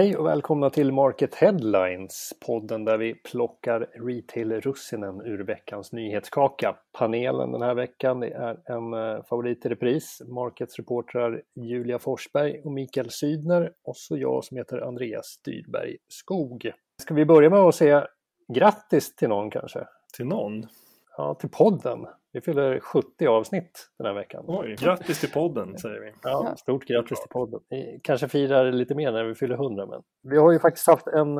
Hej och välkomna till Market Headlines, podden där vi plockar retail-russinen ur veckans nyhetskaka. Panelen den här veckan det är en eh, favorit i repris, Markets reportrar Julia Forsberg och Mikael Sydner och så jag som heter Andreas Dyrberg Skog. Ska vi börja med att säga grattis till någon kanske? Till någon? Ja, till podden. Vi fyller 70 avsnitt den här veckan. Oj, grattis till podden säger vi. Ja, stort grattis till podden. Vi kanske firar lite mer när vi fyller 100 men vi har ju faktiskt haft en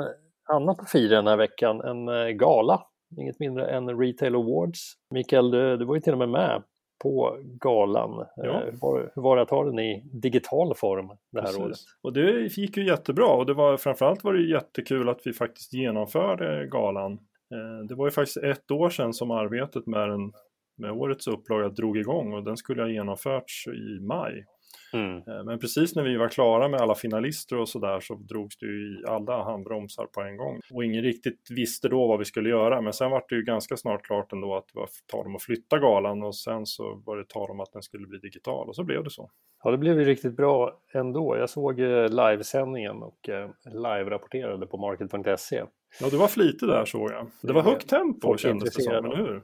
annat att fira den här veckan, en eh, gala. Inget mindre än Retail Awards. Mikael, du, du var ju till och med med på galan. Eh, Ja. Hur, var, hur var det att ha den i digital form det här Precis. året? Och det gick ju jättebra och det var framförallt var det jättekul att vi faktiskt genomförde galan. Eh, Det var ju faktiskt ett år sedan som arbetet med, den, med årets upplaga drog igång och den skulle ha genomförts i maj. Mm. Eh, Men precis när vi var klara med alla finalister och sådär så drogs det ju i alla handbromsar på en gång. Och ingen riktigt visste då vad vi skulle göra. Men sen var det ju ganska snart klart ändå att det var tal om att flytta galan och sen så var det tal om att den skulle bli digital och så blev det så. Ja, det blev ju riktigt bra ändå. Jag såg eh, livesändningen och eh, live-rapporterade på market.se. Ja, du var flitig där såg jag. Det var högt tempo kändes det som, eller hur?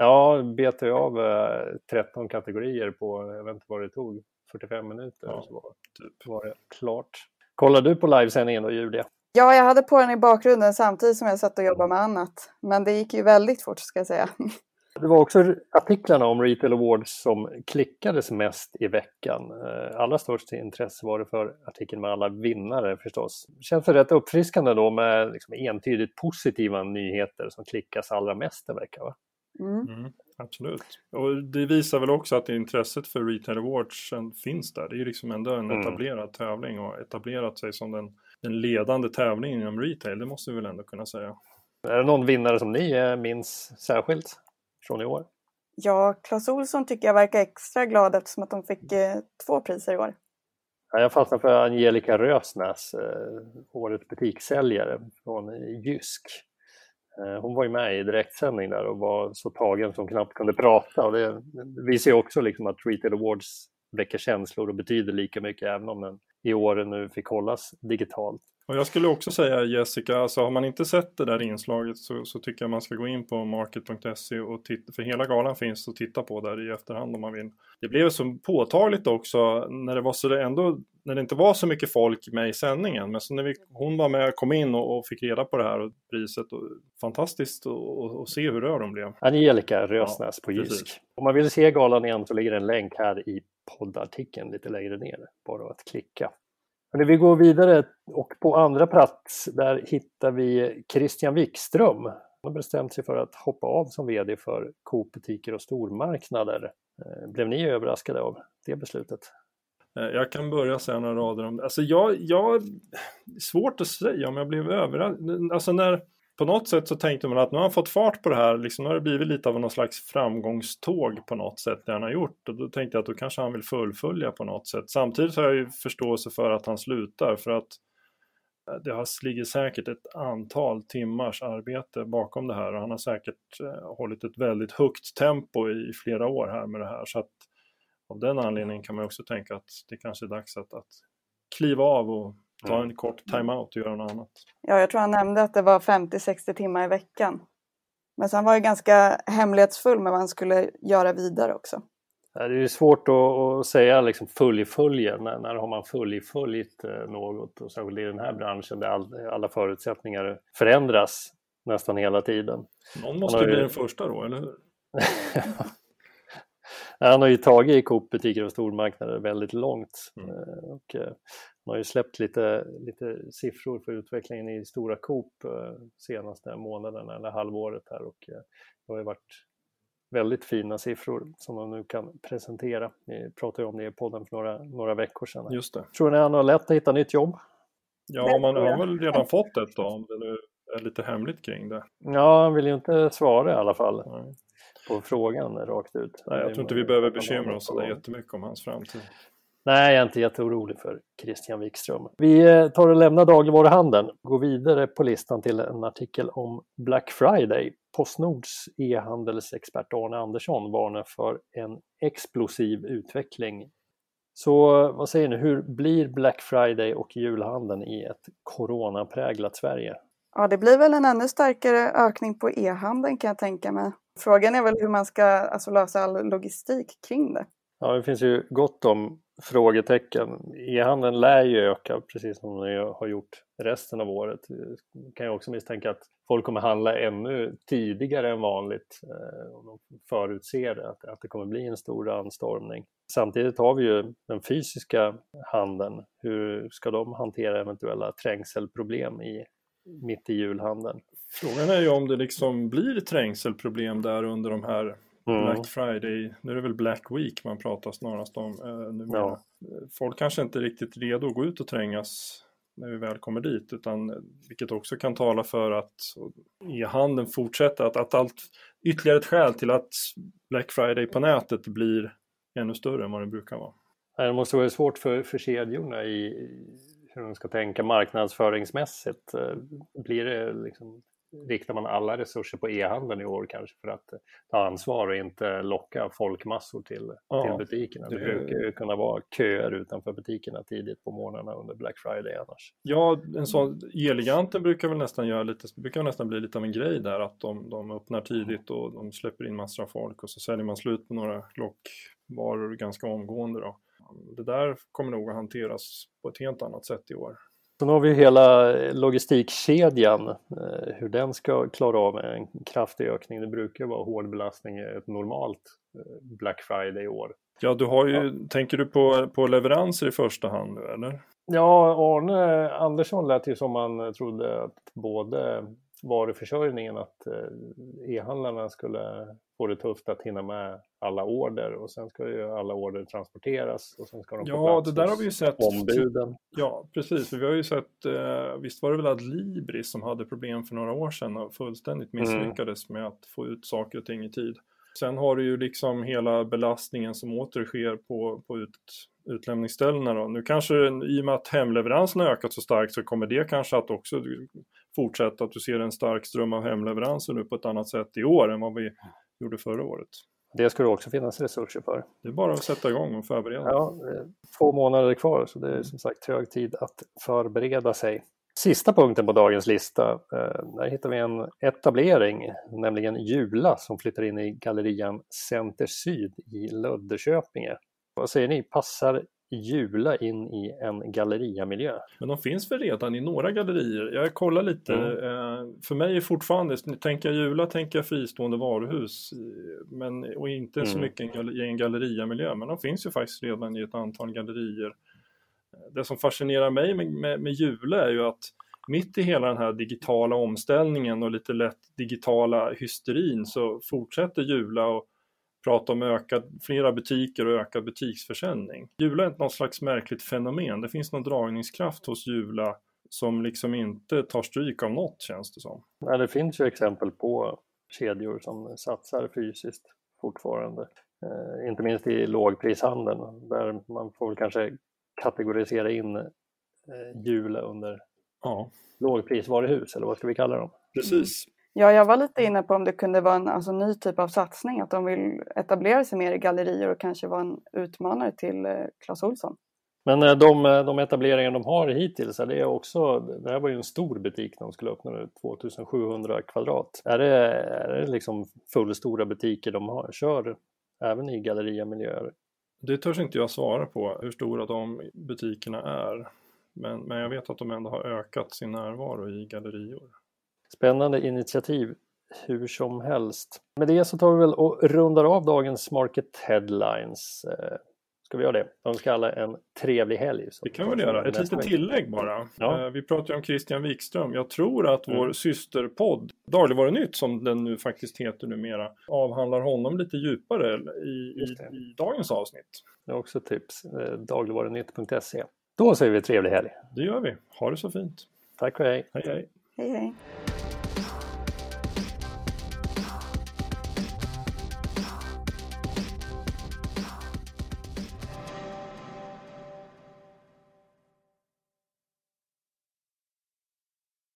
Ja, betade jag av eh, 13 kategorier på, jag vet inte vad det tog, 45 minuter. Ja, så var, typ. var det klart. Kollar du på livesändningen då, Julia? Ja, jag hade på den i bakgrunden samtidigt som jag satt och jobbade med annat. Men det gick ju väldigt fort ska jag säga. Det var också artiklarna om Retail Awards som klickades mest i veckan. Eh, Allra störst intresse var det för artikeln med alla vinnare förstås. Känns det rätt uppfriskande då med liksom entydigt positiva nyheter som klickas allra mest en vecka? Va? Mm. Mm, absolut. Och det visar väl också att intresset för Retail Awards en- finns där. Det är ju liksom ändå en Mm. etablerad tävling och etablerat sig som den, den ledande tävlingen inom retail. Det måste vi väl ändå kunna säga. Är det någon vinnare som ni eh, minns särskilt från i år? Ja, Clas Olsson tycker jag verkar extra glad eftersom att de fick eh, två priser i år. Ja, jag fastnade för Angelica Rösnäs, eh, årets butikssäljare från eh, Jysk. Eh, hon var ju med i direktsändning där och var så tagen som knappt kunde prata. Och det det visar ju också liksom att Retail Awards väcker känslor och betyder lika mycket även om den i år nu fick hållas digitalt. Och jag skulle också säga Jessica, alltså har man inte sett det där inslaget så, så tycker jag man ska gå in på market.se och titta, för hela galan finns att titta på där i efterhand om man vill. Det blev så påtagligt också när det var så det ändå, när det inte var så mycket folk med i sändningen, men så när vi, hon var med, kom in och, och fick reda på det här och priset, och, fantastiskt att se hur rörd de blev. Angelica Rösnäs på precis. Jysk. Om man vill se galan igen så ligger en länk här i poddartikeln lite längre ner. Bara att klicka. Hörrni, vi går vidare och på andra plats där hittar vi Christian Wikström. Han har bestämt sig för att hoppa av som vd för Coop-butiker och stormarknader. Eh, blev ni överraskade av det beslutet? Eh, jag kan börja säga några rader om det. Alltså jag, jag, svårt att säga om jag blev överraskad. Alltså när, på något sätt så tänkte man att nu har han fått fart på det här, liksom, nu har det blivit lite av någon slags framgångståg på något sätt det han har gjort. Och då tänkte jag att då kanske han vill fullfölja på något sätt. Samtidigt har jag ju förståelse för att han slutar för att eh, det har, ligger säkert ett antal timmars arbete bakom det här och han har säkert eh, hållit ett väldigt högt tempo i flera år här med det här. Så att av den anledningen kan man också tänka att det kanske är dags att, att kliva av och ta Mm. en kort time-out och göra något annat. Ja, jag tror han nämnde att det var 50-60 timmar i veckan. Men sen var jag ganska hemlighetsfull med vad han skulle göra vidare också. Det är ju svårt att, säga liksom fullföljer. När, när har man fullföljt eh, något? Och särskilt i den här branschen där all, alla förutsättningar förändras nästan hela tiden. Någon måste ju ju- bli den första då, eller hur? Han har ju tagit Coop-butiker och stormarknader väldigt långt. Mm. Eh, Och eh, han har ju släppt lite, lite siffror för utvecklingen i stora Coop eh, senaste månaderna eller halvåret här. Och det har ju varit väldigt fina siffror som de nu kan presentera. Vi pratade ju om det i podden för några, några veckor sedan. Just det. Tror ni han har lätt att hitta nytt jobb? Ja, man har väl redan fått ett då, om det nu är lite hemligt kring det. Ja, han vill ju inte svara i alla fall Nej. På frågan rakt ut. Nej, jag tror inte vi behöver bekymra oss så jättemycket om hans framtid. Nej, jag är inte jätteorolig för Christian Wikström. Vi eh, tar och lämnar dagligvaruhandeln, går vidare på listan till en artikel om Black Friday. Postnords e-handelsexpert Arne Andersson varnar för en explosiv utveckling Så vad säger ni, hur blir Black Friday och julhandeln i ett coronapräglat Sverige? Ja, det blir väl en ännu starkare ökning på e-handeln kan jag tänka mig. Frågan är väl hur man ska alltså, lösa all logistik kring det. Ja, det finns ju gott om frågetecken. E-handeln lär ju öka precis som den har gjort resten av året. Jag kan jag också misstänka att folk kommer handla ännu tidigare än vanligt eh, om de förutser att, att det kommer bli en stor anstormning. Samtidigt har vi ju den fysiska handeln. Hur ska de hantera eventuella trängselproblem i, mitt i julhandeln? Frågan är ju om det liksom blir trängselproblem där under de här Mm. Black Friday, nu är det väl Black Week man pratar snarast om eh, numera. Ja. Folk kanske inte är riktigt redo att gå ut och trängas när vi väl kommer dit, utan vilket också kan tala för att e-handeln fortsätter, att, att allt ytterligare ett skäl till att Black Friday på nätet blir ännu större än vad det brukar vara. Det måste vara svårt för, för kedjorna i hur de ska tänka marknadsföringsmässigt. Eh, blir det liksom riktar man alla resurser på e-handeln i år kanske för att eh, ta ansvar och inte locka folkmassor till, ja, till butikerna. Det, det brukar ju kunna vara köer utanför butikerna tidigt på morgnarna under Black Friday annars. Ja, en sån Eleganten brukar väl nästan göra lite, brukar nästan bli lite av en grej där att de, de öppnar tidigt och de släpper in massor av folk och så säljer man slut på några lockvaror ganska omgående då. Det där kommer nog att hanteras på ett helt annat sätt i år. Sen har vi hela logistikkedjan, eh, hur den ska klara av en kraftig ökning. Det brukar vara hård belastning ett normalt eh, Black Friday i år. Ja, du har ju, ja. tänker du på, på leveranser i första hand nu eller? Ja, Arne Andersson lät ju som man trodde att både varuförsörjningen, att eh, e-handlarna skulle få det tufft att hinna med alla order och sen ska ju alla order transporteras och sen ska de ja, det där har vi ju sett. ombuden. Ja, precis. För vi har ju sett, eh, visst var det väl Adlibris som hade problem för några år sedan och fullständigt mm. misslyckades mm. med att få ut saker och ting i tid. Sen har du ju liksom hela belastningen som åter sker på, på ut, utlämningsställena. Då. Nu kanske, i och med att hemleveranserna har ökat så starkt så kommer det kanske att också fortsätta, att du ser en stark ström av hemleveranser nu på ett annat sätt i år än vad vi gjorde förra året. Det ska det också finnas resurser för. Det är bara att sätta igång och förbereda. Ja, två månader kvar så det är som sagt hög tid att förbereda sig. Sista punkten på dagens lista, eh, där hittar vi en etablering, nämligen Jula som flyttar in i gallerian Center Syd i Löddeköpinge. Vad säger ni, passar Jula in i en galleriamiljö. Men de finns väl redan i några gallerier? Jag kollar lite. Mm. Eh, för mig är fortfarande, tänker jag Jula tänker jag fristående varuhus. Men, och inte mm. så mycket i en galleriamiljö. Men de finns ju faktiskt redan i ett antal gallerier. Det som fascinerar mig med, med, med Jula är ju att mitt i hela den här digitala omställningen och lite lätt digitala hysterin så fortsätter Jula och prata om ökad, flera butiker och ökad butiksförsäljning. Jula är något slags märkligt fenomen. Det finns någon dragningskraft hos Jula som liksom inte tar stryk av något känns det som. Ja, det finns ju exempel på kedjor som satsar fysiskt fortfarande. Eh, inte minst i lågprishandeln där man får väl kanske kategorisera in eh, Jula under ja. lågprisvaruhus eller vad ska vi kalla dem? Precis. Ja, jag var lite inne på om det kunde vara en alltså, ny typ av satsning, att de vill etablera sig mer i gallerier och kanske vara en utmanare till eh, Clas Ohlson. Men eh, de, eh, de etableringar de har hittills, det är också, det här var ju en stor butik de skulle öppna nu, 2700 kvadrat. Är det, är det liksom fullstora butiker de har, kör även i galleriamiljöer? Det törs inte jag svara på, hur stora de butikerna är. Men, men jag vet att de ändå har ökat sin närvaro i gallerior. Spännande initiativ hur som helst. Med det så tar vi väl och rundar av dagens Market Headlines. Eh, ska vi göra det? De ska alla en trevlig helg. Det kan vi väl göra. Ett litet tillägg bara. Ja. Eh, vi pratar ju om Christian Wikström. Jag tror att vår mm. systerpodd Dagligvarunytt, som den nu faktiskt heter numera, avhandlar honom lite djupare i, i, i dagens avsnitt. Det är också ett tips. Eh, dagligvarunytt.se. Då säger vi trevlig helg. Det gör vi. Ha det så fint. Tack och hej. Hej hej. Hej hej.